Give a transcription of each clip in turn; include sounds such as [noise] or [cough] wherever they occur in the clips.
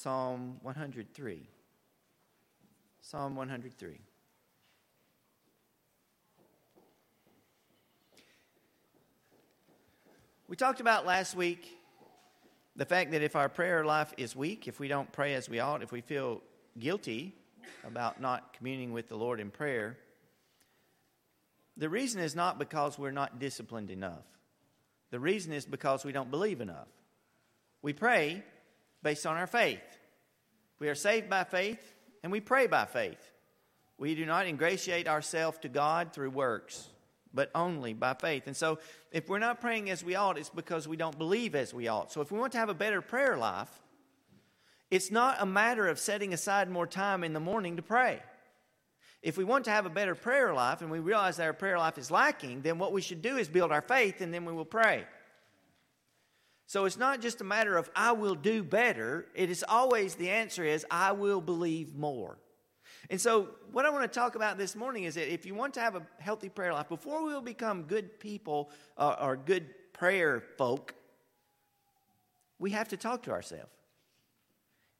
Psalm 103. Psalm 103. We talked about last week the fact that if our prayer life is weak, if we don't pray as we ought, if we feel guilty about not communing with the Lord in prayer, the reason is not because we're not disciplined enough. The reason is because we don't believe enough. We pray based on our faith. We are saved by faith and we pray by faith. We do not ingratiate ourselves to God through works but only by faith. And so, if we're not praying as we ought, it's because we don't believe as we ought. So, if we want to have a better prayer life, it's not a matter of setting aside more time in the morning to pray. If we want to have a better prayer life and we realize that our prayer life is lacking, then what we should do is build our faith and then we will pray. So it's not just a matter of I will do better, it is always the answer is I will believe more. And so, what I want to talk about this morning is that if you want to have a healthy prayer life, before we will become good people uh, or good prayer folk, we have to talk to ourselves.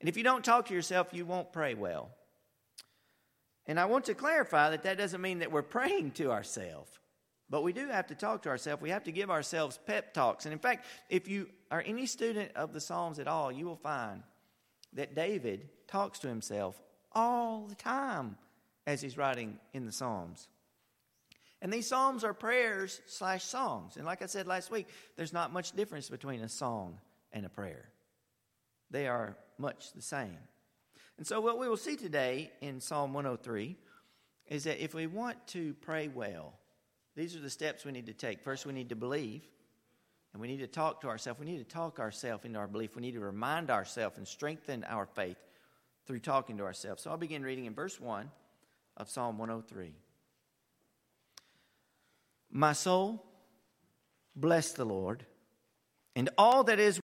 And if you don't talk to yourself, you won't pray well. And I want to clarify that that doesn't mean that we're praying to ourselves, but we do have to talk to ourselves. We have to give ourselves pep talks. And in fact, if you are any student of the Psalms at all, you will find that David talks to himself all the time as he's writing in the Psalms. And these Psalms are prayers slash songs. And like I said last week, there's not much difference between a song and a prayer, they are much the same. And so, what we will see today in Psalm 103 is that if we want to pray well, these are the steps we need to take. First, we need to believe, and we need to talk to ourselves. We need to talk ourselves into our belief. We need to remind ourselves and strengthen our faith through talking to ourselves. So I'll begin reading in verse 1 of Psalm 103. My soul, bless the Lord, and all that is,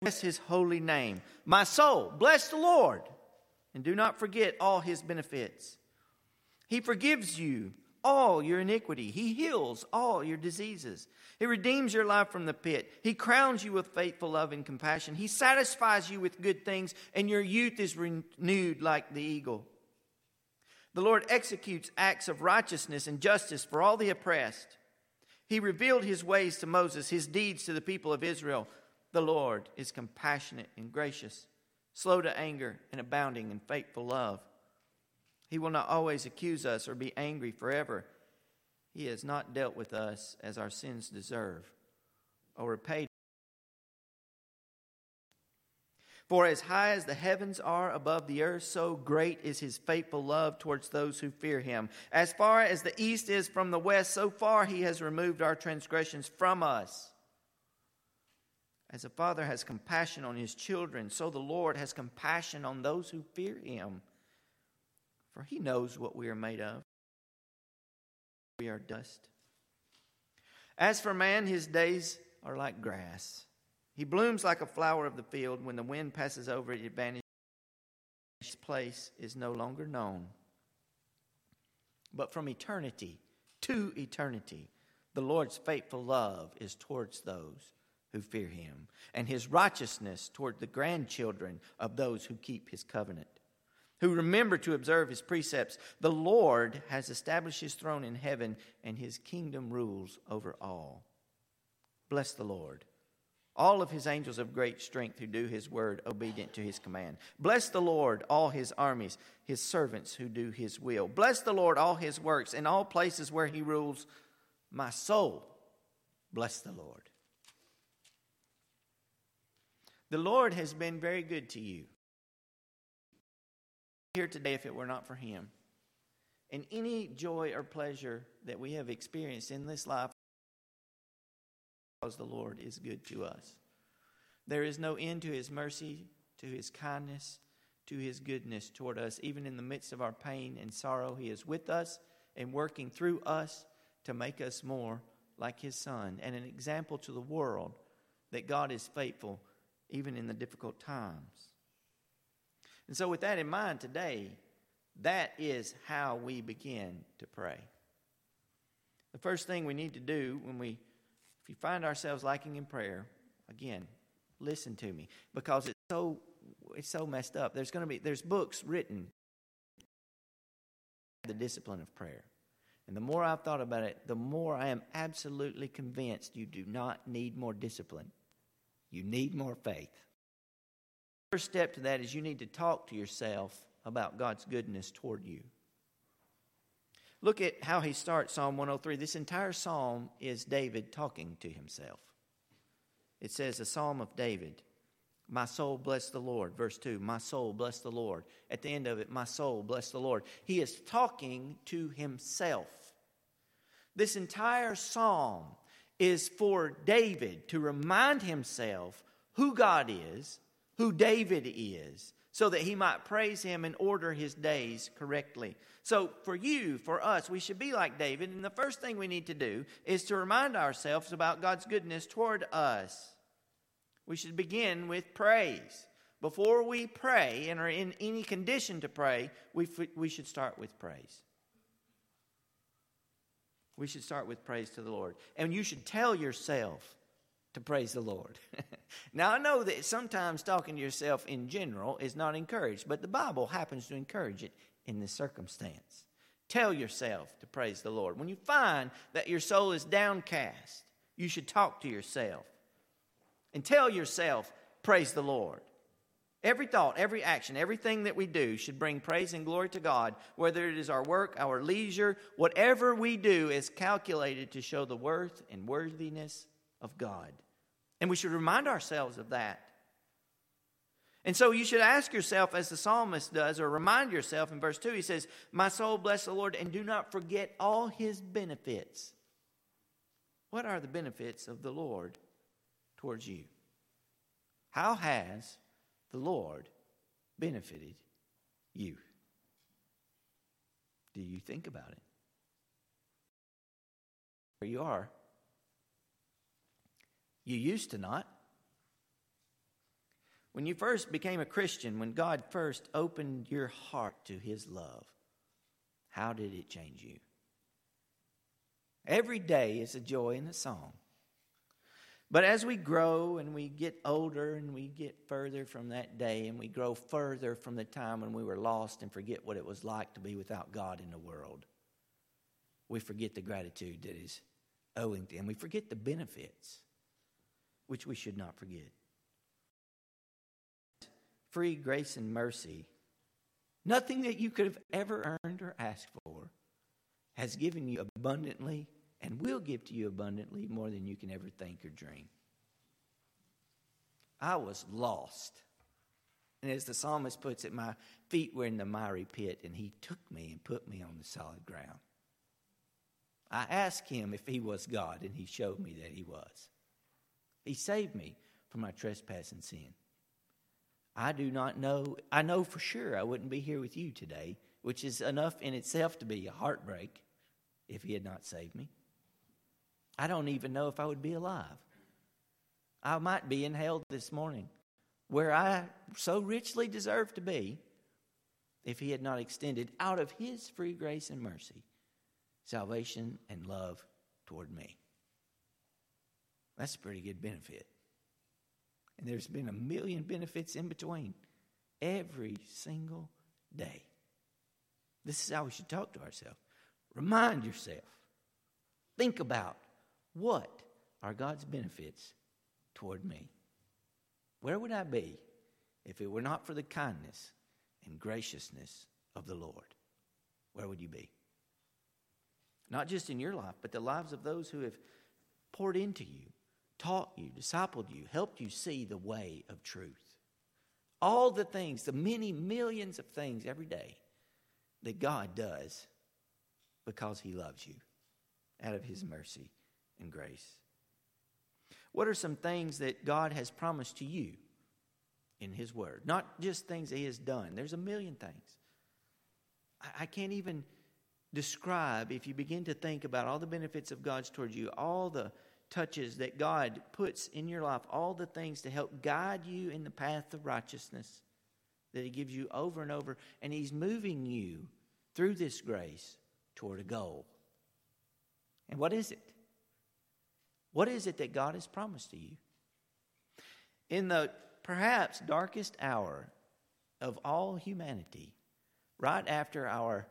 bless his holy name. My soul, bless the Lord, and do not forget all his benefits. He forgives you all your iniquity. He heals all your diseases. He redeems your life from the pit. He crowns you with faithful love and compassion. He satisfies you with good things, and your youth is renewed like the eagle. The Lord executes acts of righteousness and justice for all the oppressed. He revealed his ways to Moses, his deeds to the people of Israel. The Lord is compassionate and gracious, slow to anger, and abounding in faithful love. He will not always accuse us or be angry forever. He has not dealt with us as our sins deserve or repaid. For as high as the heavens are above the earth, so great is his faithful love towards those who fear him. As far as the east is from the west, so far he has removed our transgressions from us. As a father has compassion on his children, so the Lord has compassion on those who fear him for he knows what we are made of. We are dust. As for man, his days are like grass. He blooms like a flower of the field. When the wind passes over it, it vanishes. His place is no longer known. But from eternity to eternity, the Lord's faithful love is towards those who fear him, and his righteousness toward the grandchildren of those who keep his covenant who remember to observe his precepts. The Lord has established his throne in heaven, and his kingdom rules over all. Bless the Lord. All of his angels of great strength who do his word, obedient to his command. Bless the Lord, all his armies, his servants who do his will. Bless the Lord, all his works, in all places where he rules. My soul, bless the Lord. The Lord has been very good to you here today if it were not for Him. And any joy or pleasure that we have experienced in this life, because the Lord is good to us. There is no end to His mercy, to His kindness, to His goodness toward us. Even in the midst of our pain and sorrow, He is with us and working through us to make us more like His Son and an example to the world that God is faithful even in the difficult times. And so, with that in mind today, that is how we begin to pray. The first thing we need to do when we, if you find ourselves lacking in prayer, again, listen to me because it's so it's so messed up. There's going to be there's books written the discipline of prayer. And the more I've thought about it, the more I am absolutely convinced you do not need more discipline. You need more faith. First step to that is you need to talk to yourself about God's goodness toward you. Look at how he starts Psalm 103. This entire psalm is David talking to himself. It says, A psalm of David. My soul bless the Lord. Verse 2, my soul bless the Lord. At the end of it, my soul bless the Lord. He is talking to himself. This entire psalm is for David to remind himself who God is, who David is, so that he might praise him and order his days correctly. So, for you, for us, we should be like David. And the first thing we need to do is to remind ourselves about God's goodness toward us. We should begin with praise. Before we pray and are in any condition to pray, we, we should start with praise. We should start with praise to the Lord. And you should tell yourself to praise the Lord. [laughs] now, I know that sometimes talking to yourself in general is not encouraged, but the Bible happens to encourage it in this circumstance. Tell yourself to praise the Lord. When you find that your soul is downcast, you should talk to yourself and tell yourself, Praise the Lord. Every thought, every action, everything that we do should bring praise and glory to God, whether it is our work, our leisure, whatever we do is calculated to show the worth and worthiness of God. And we should remind ourselves of that. And so you should ask yourself, as the psalmist does, or remind yourself in verse 2, he says, My soul bless the Lord, and do not forget all his benefits. What are the benefits of the Lord towards you? How has the Lord benefited you? Do you think about it? Where you are, you used to not. When you first became a Christian, when God first opened your heart to His love, how did it change you? Every day is a joy and a song. But as we grow and we get older and we get further from that day and we grow further from the time when we were lost and forget what it was like to be without God in the world, we forget the gratitude that is owing to Him. We forget the benefits, which we should not forget. Free grace and mercy, nothing that you could have ever earned or asked for, has given you abundantly and will give to you abundantly more than you can ever think or dream. I was lost. And as the psalmist puts it, my feet were in the miry pit, and he took me and put me on the solid ground. I asked him if he was God, and he showed me that he was. He saved me from my trespass and sin. I do not know, I know for sure I wouldn't be here with you today, which is enough in itself to be a heartbreak if he had not saved me. I don't even know if I would be alive. I might be in hell this morning, where I so richly deserve to be, if He had not extended out of His free grace and mercy salvation and love toward me. That's a pretty good benefit. And there's been a million benefits in between every single day. This is how we should talk to ourselves. Remind yourself. Think about what are God's benefits toward me? Where would I be if it were not for the kindness and graciousness of the Lord? Where would you be? Not just in your life, but the lives of those who have poured into you, taught you, discipled you, helped you see the way of truth. All the things, the many millions of things every day that God does because He loves you out of His mercy and grace. What are some things that God has promised to you in His Word? Not just things He has done, there's a million things. I, can't even describe, if you begin to think about all the benefits of God's towards you, all the touches that God puts in your life, all the things to help guide you in the path of righteousness that He gives you over and over, and He's moving you through this grace toward a goal. And what is it? What is it that God has promised to you? In the perhaps darkest hour of all humanity, right after our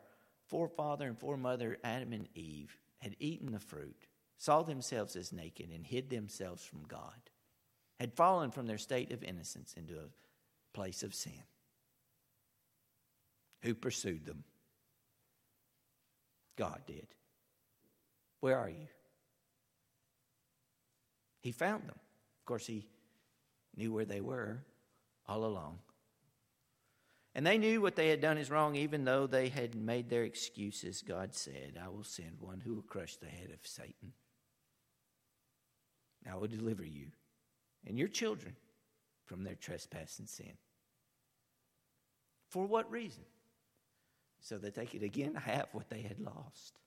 forefather and foremother Adam and Eve had eaten the fruit, saw themselves as naked, and hid themselves from God, had fallen from their state of innocence into a place of sin. Who pursued them? God did. Where are you? He found them. Of course, he knew where they were all along. And they knew what they had done is wrong, even though they had made their excuses. God said, I will send one who will crush the head of Satan. I will deliver you and your children from their trespass and sin. For what reason? So that they could again have what they had lost.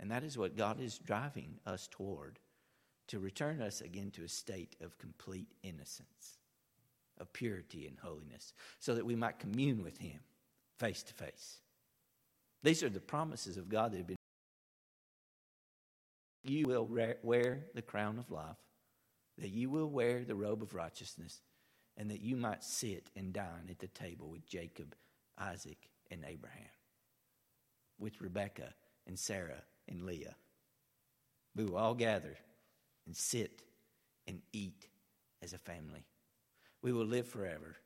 And that is what God is driving us toward to return us again to a state of complete innocence, of purity and holiness, so that we might commune with Him face to face. These are the promises of God that have been. You will wear the crown of life, that you will wear the robe of righteousness, and that you might sit and dine at the table with Jacob, Isaac, and Abraham, with Rebekah and Sarah and Leah. We will all gather and sit and eat as a family. We will live forever.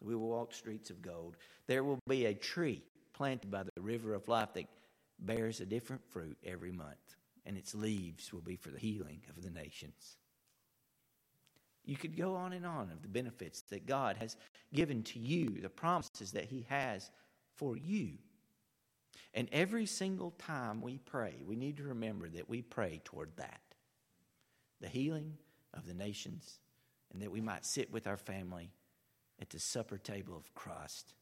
We will walk streets of gold. There will be a tree planted by the river of life that bears a different fruit every month, and its leaves will be for the healing of the nations. You could go on and on of the benefits that God has given to you, the promises that He has for you. And every single time we pray, we need to remember that we pray toward that the healing of the nations, and that we might sit with our family at the supper table of Christ.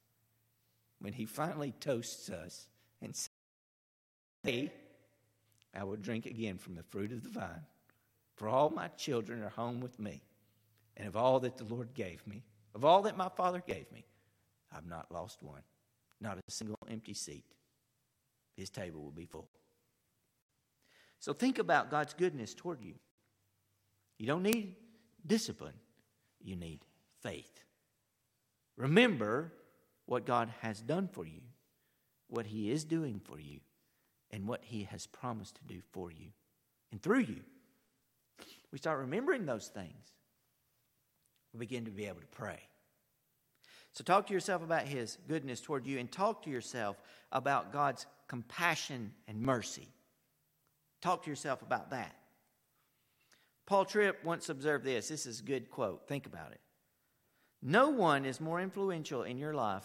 When he finally toasts us and Hey, I will drink again from the fruit of the vine, for all my children are home with me, and of all that the Lord gave me, of all that my Father gave me, I've not lost one, not a single empty seat. His table will be full. So think about God's goodness toward you. You don't need discipline, you need faith. Remember what God has done for you, what He is doing for you, and what He has promised to do for you and through you. We start remembering those things, we begin to be able to pray. So, talk to yourself about His goodness toward you and talk to yourself about God's compassion and mercy. Talk to yourself about that. Paul Tripp once observed this. This is a good quote. Think about it. No one is more influential in your life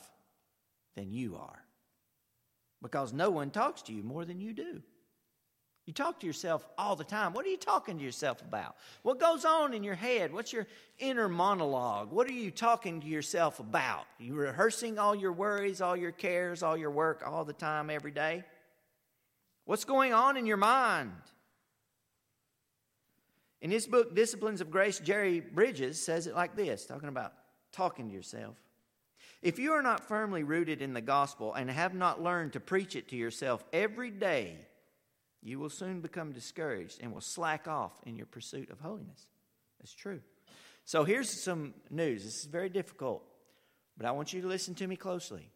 than you are because no one talks to you more than you do. You talk to yourself all the time. What are you talking to yourself about? What goes on in your head? What's your inner monologue? What are you talking to yourself about? Are you rehearsing all your worries, all your cares, all your work all the time, every day? What's going on in your mind? In his book, Disciplines of Grace, Jerry Bridges says it like this talking about talking to yourself. If you are not firmly rooted in the gospel and have not learned to preach it to yourself every day, you will soon become discouraged and will slack off in your pursuit of holiness. That's true. So here's some news. This is very difficult, but I want you to listen to me closely.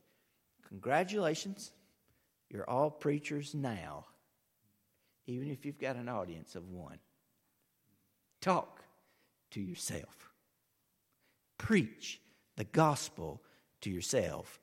Congratulations. You're all preachers now, even if you've got an audience of one. Talk to yourself. Preach the gospel to yourself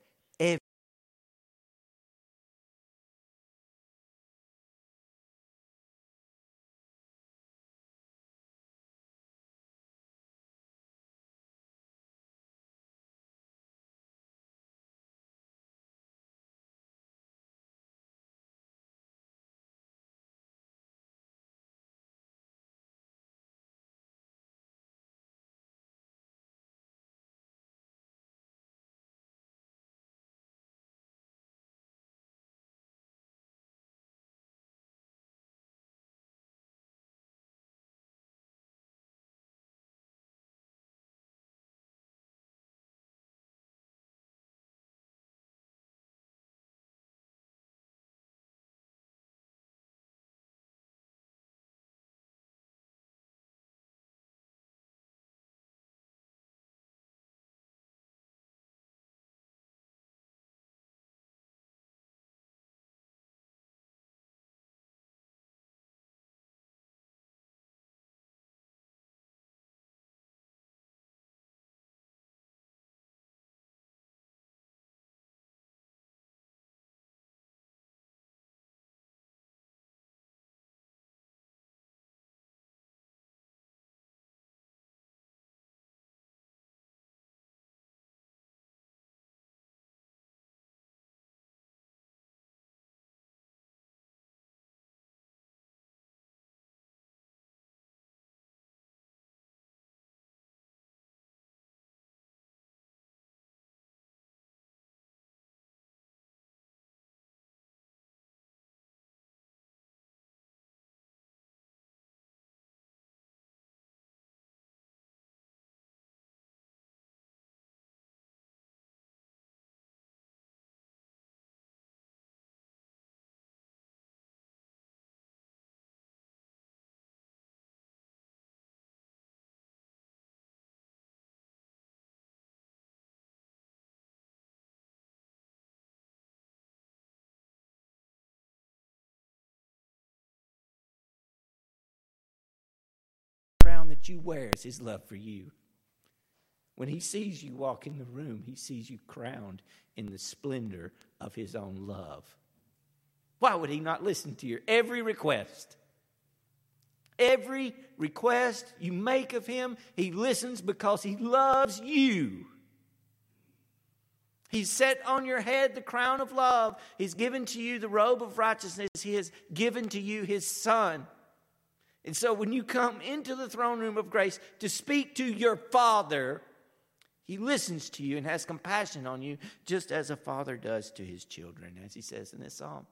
you wear is his love for you. When he sees you walk in the room, he sees you crowned in the splendor of his own love. Why would he not listen to your every request? Every request you make of him, he listens because he loves you. He's set on your head the crown of love. He's given to you the robe of righteousness. He has given to you his son. And so when you come into the throne room of grace to speak to your father, he listens to you and has compassion on you, just as a father does to his children, as he says in this psalm.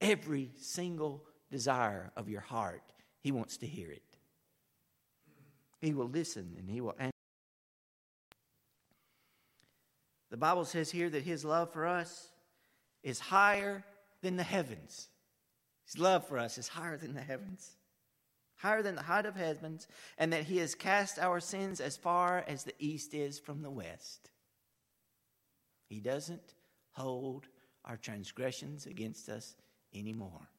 Every single desire of your heart, he wants to hear it. He will listen and he will answer. The Bible says here that his love for us is higher than the heavens. His love for us is higher than the heavens, higher than the height of heavens, and that he has cast our sins as far as the east is from the west. He doesn't hold our transgressions against us anymore.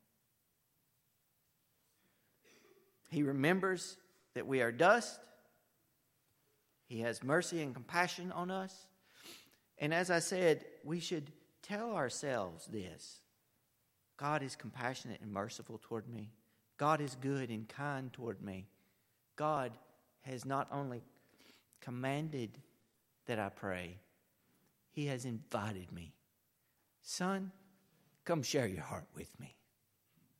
He remembers that we are dust. He has mercy and compassion on us. And as I said, we should tell ourselves this God is compassionate and merciful toward me. God is good and kind toward me. God has not only commanded that I pray, He has invited me. Son, come share your heart with me.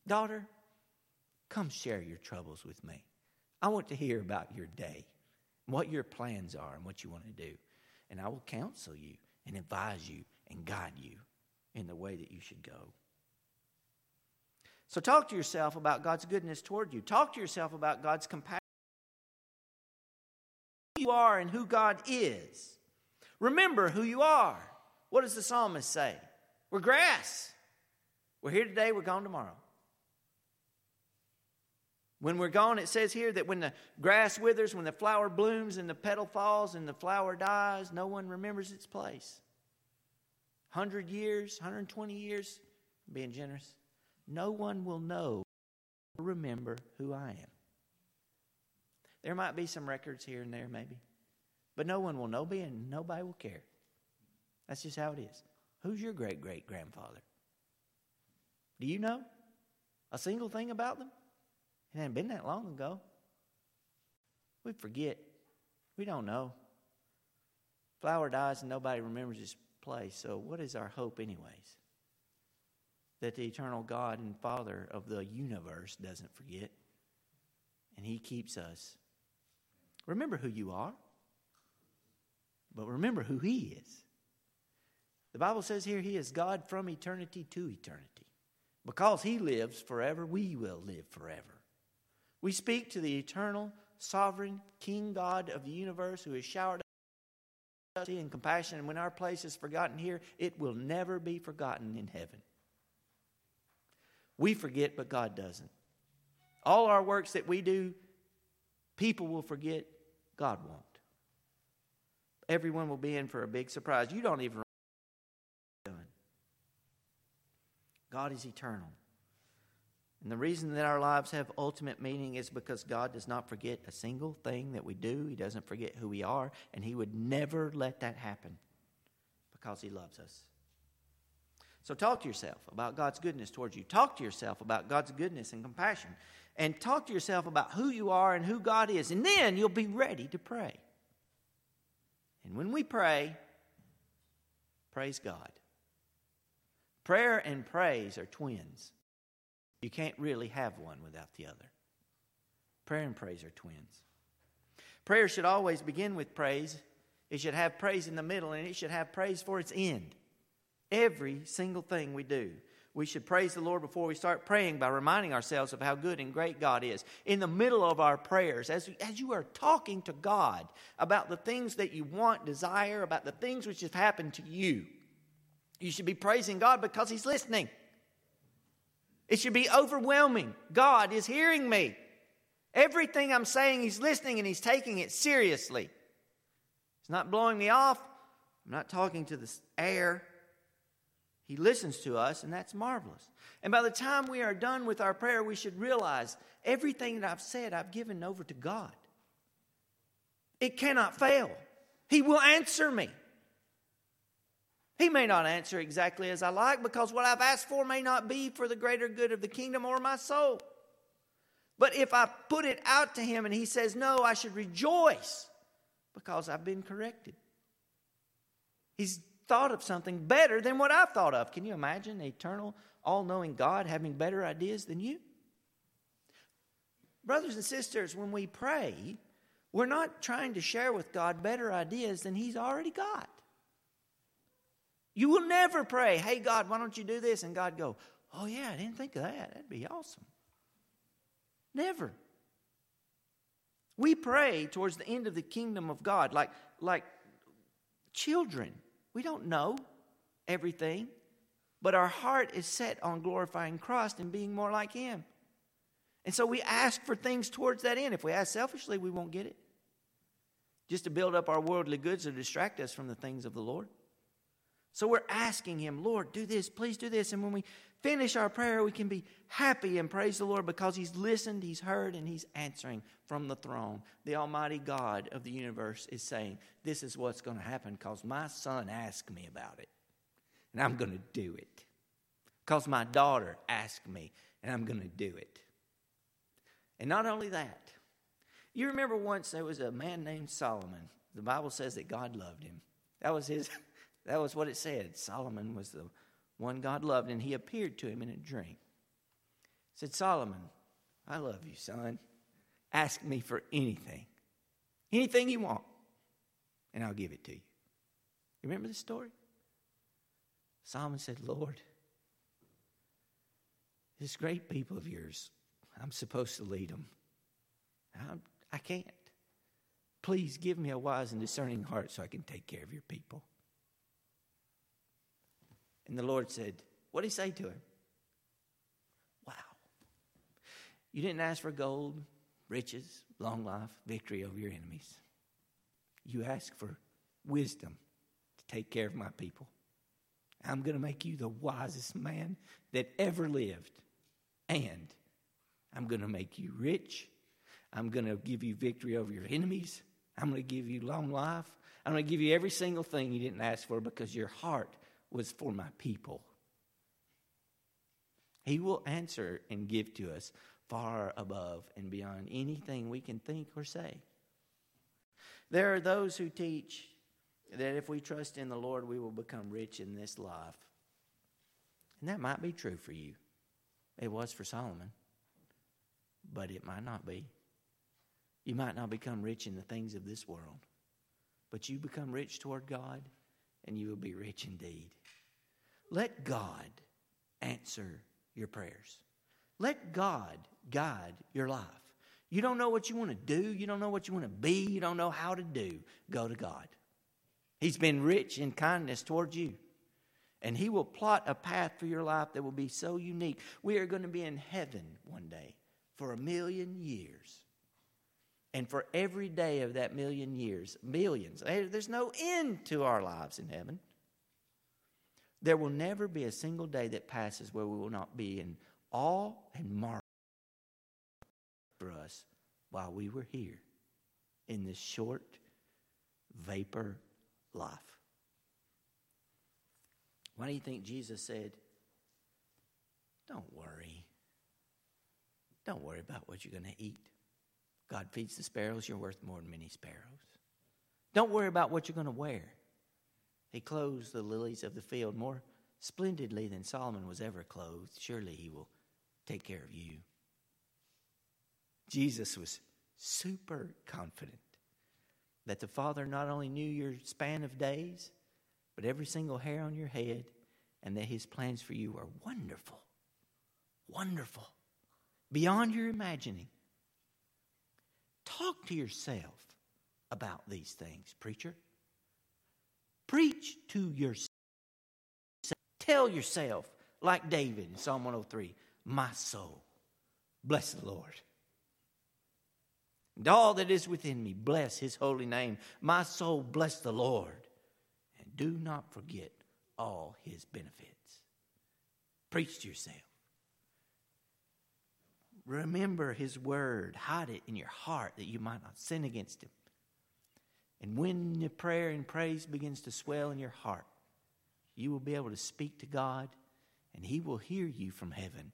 Daughter, come share your troubles with me. I want to hear about your day, what your plans are, and what you want to do. And I will counsel you and advise you and guide you in the way that you should go. So, talk to yourself about God's goodness toward you. Talk to yourself about God's compassion. Who you are and who God is. Remember who you are. What does the psalmist say? We're grass. We're here today, we're gone tomorrow. When we're gone, it says here that when the grass withers, when the flower blooms and the petal falls and the flower dies, no one remembers its place. 100 years, 120 years, being generous, no one will know or remember who I am. There might be some records here and there, maybe, but no one will know me and nobody will care. That's just how it is. Who's your great great grandfather? Do you know a single thing about them? It hadn't been that long ago. We forget. We don't know. Flower dies and nobody remembers his place. So, what is our hope, anyways? That the eternal God and Father of the universe doesn't forget, and He keeps us. Remember who you are, but remember who He is. The Bible says here He is God from eternity to eternity. Because He lives forever, we will live forever. We speak to the eternal, sovereign King God of the universe who has showered us and compassion. And when our place is forgotten here, it will never be forgotten in heaven. We forget, but God doesn't. All our works that we do, people will forget, God won't. Everyone will be in for a big surprise. You don't even done. God is eternal. And the reason that our lives have ultimate meaning is because God does not forget a single thing that we do. He doesn't forget who we are, and He would never let that happen because He loves us. So talk to yourself about God's goodness towards you. Talk to yourself about God's goodness and compassion. And talk to yourself about who you are and who God is. And then you'll be ready to pray. And when we pray, praise God. Prayer and praise are twins. You can't really have one without the other. Prayer and praise are twins. Prayer should always begin with praise. It should have praise in the middle, and it should have praise for its end. Every single thing we do. We should praise the Lord before we start praying by reminding ourselves of how good and great God is. In the middle of our prayers, as, as you are talking to God about the things that you want, desire, about the things which have happened to you, you should be praising God because He's listening. It should be overwhelming. God is hearing me. Everything I'm saying, He's listening and He's taking it seriously. He's not blowing me off. I'm not talking to the air. He listens to us, and that's marvelous. And by the time we are done with our prayer, we should realize everything that I've said, I've given over to God. It cannot fail. He will answer me. He may not answer exactly as I like because what I've asked for may not be for the greater good of the kingdom or my soul. But if I put it out to him and he says no, I should rejoice because I've been corrected. He's thought of something better than what I've thought of. Can you imagine eternal, all knowing God having better ideas than you? Brothers and sisters, when we pray, we're not trying to share with God better ideas than He's already got. You will never pray, hey, God, why don't you do this? And God go, oh, yeah, I didn't think of that. That'd be awesome. Never. We pray towards the end of the kingdom of God like, like children. We don't know everything, but our heart is set on glorifying Christ and being more like Him. And so we ask for things towards that end. If we ask selfishly, we won't get it. Just to build up our worldly goods or distract us from the things of the Lord. So we're asking Him, Lord, do this, please do this. And when we finish our prayer, we can be happy and praise the Lord because He's listened, He's heard, and He's answering from the throne. The Almighty God of the universe is saying, This is what's going to happen because my son asked me about it, and I'm going to do it. Because my daughter asked me, and I'm going to do it. And not only that, you remember once there was a man named Solomon. The Bible says that God loved him. That was his. [laughs] That was what it said. Solomon was the one God loved, and he appeared to him in a dream. He said, Solomon, I love you, son. Ask me for anything. Anything you want, and I'll give it to you. You remember the story? Solomon said, Lord, this great people of yours, I'm supposed to lead them. I'm, I can't. Please give me a wise and discerning heart so I can take care of your people. And the Lord said, What did he say to him? Wow. You didn't ask for gold, riches, long life, victory over your enemies. You asked for wisdom to take care of my people. I'm going to make you the wisest man that ever lived. And I'm going to make you rich. I'm going to give you victory over your enemies. I'm going to give you long life. I'm going to give you every single thing you didn't ask for because your heart was for my people. He will answer and give to us far above and beyond anything we can think or say. There are those who teach that if we trust in the Lord, we will become rich in this life. And that might be true for you. It was for Solomon, but it might not be. You might not become rich in the things of this world, but you become rich toward God, and you will be rich indeed. Let God answer your prayers. Let God guide your life. You don't know what you want to do, you don't know what you want to be, you don't know how to do. Go to God. He's been rich in kindness towards you. And He will plot a path for your life that will be so unique. We are going to be in heaven one day for a million years. And for every day of that million years, millions, there's no end to our lives in heaven. There will never be a single day that passes where we will not be in awe and marvel for us while we were here in this short vapor life. Why do you think Jesus said, Don't worry. Don't worry about what you're going to eat. God feeds the sparrows, you're worth more than many sparrows. Don't worry about what you're going to wear. He clothes the lilies of the field more splendidly than Solomon was ever clothed. Surely he will take care of you. Jesus was super confident that the Father not only knew your span of days, but every single hair on your head, and that his plans for you are wonderful. Wonderful. Beyond your imagining. Talk to yourself about these things, preacher. Preach to yourself. Tell yourself, like David in Psalm 103, my soul, bless the Lord. And all that is within me, bless his holy name. My soul, bless the Lord. And do not forget all his benefits. Preach to yourself. Remember his word. Hide it in your heart that you might not sin against him. And when the prayer and praise begins to swell in your heart, you will be able to speak to God, and he will hear you from heaven,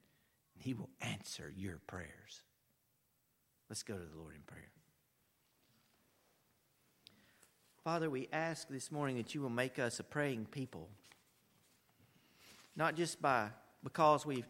and he will answer your prayers. Let's go to the Lord in prayer. Father, we ask this morning that you will make us a praying people. Not just by because we've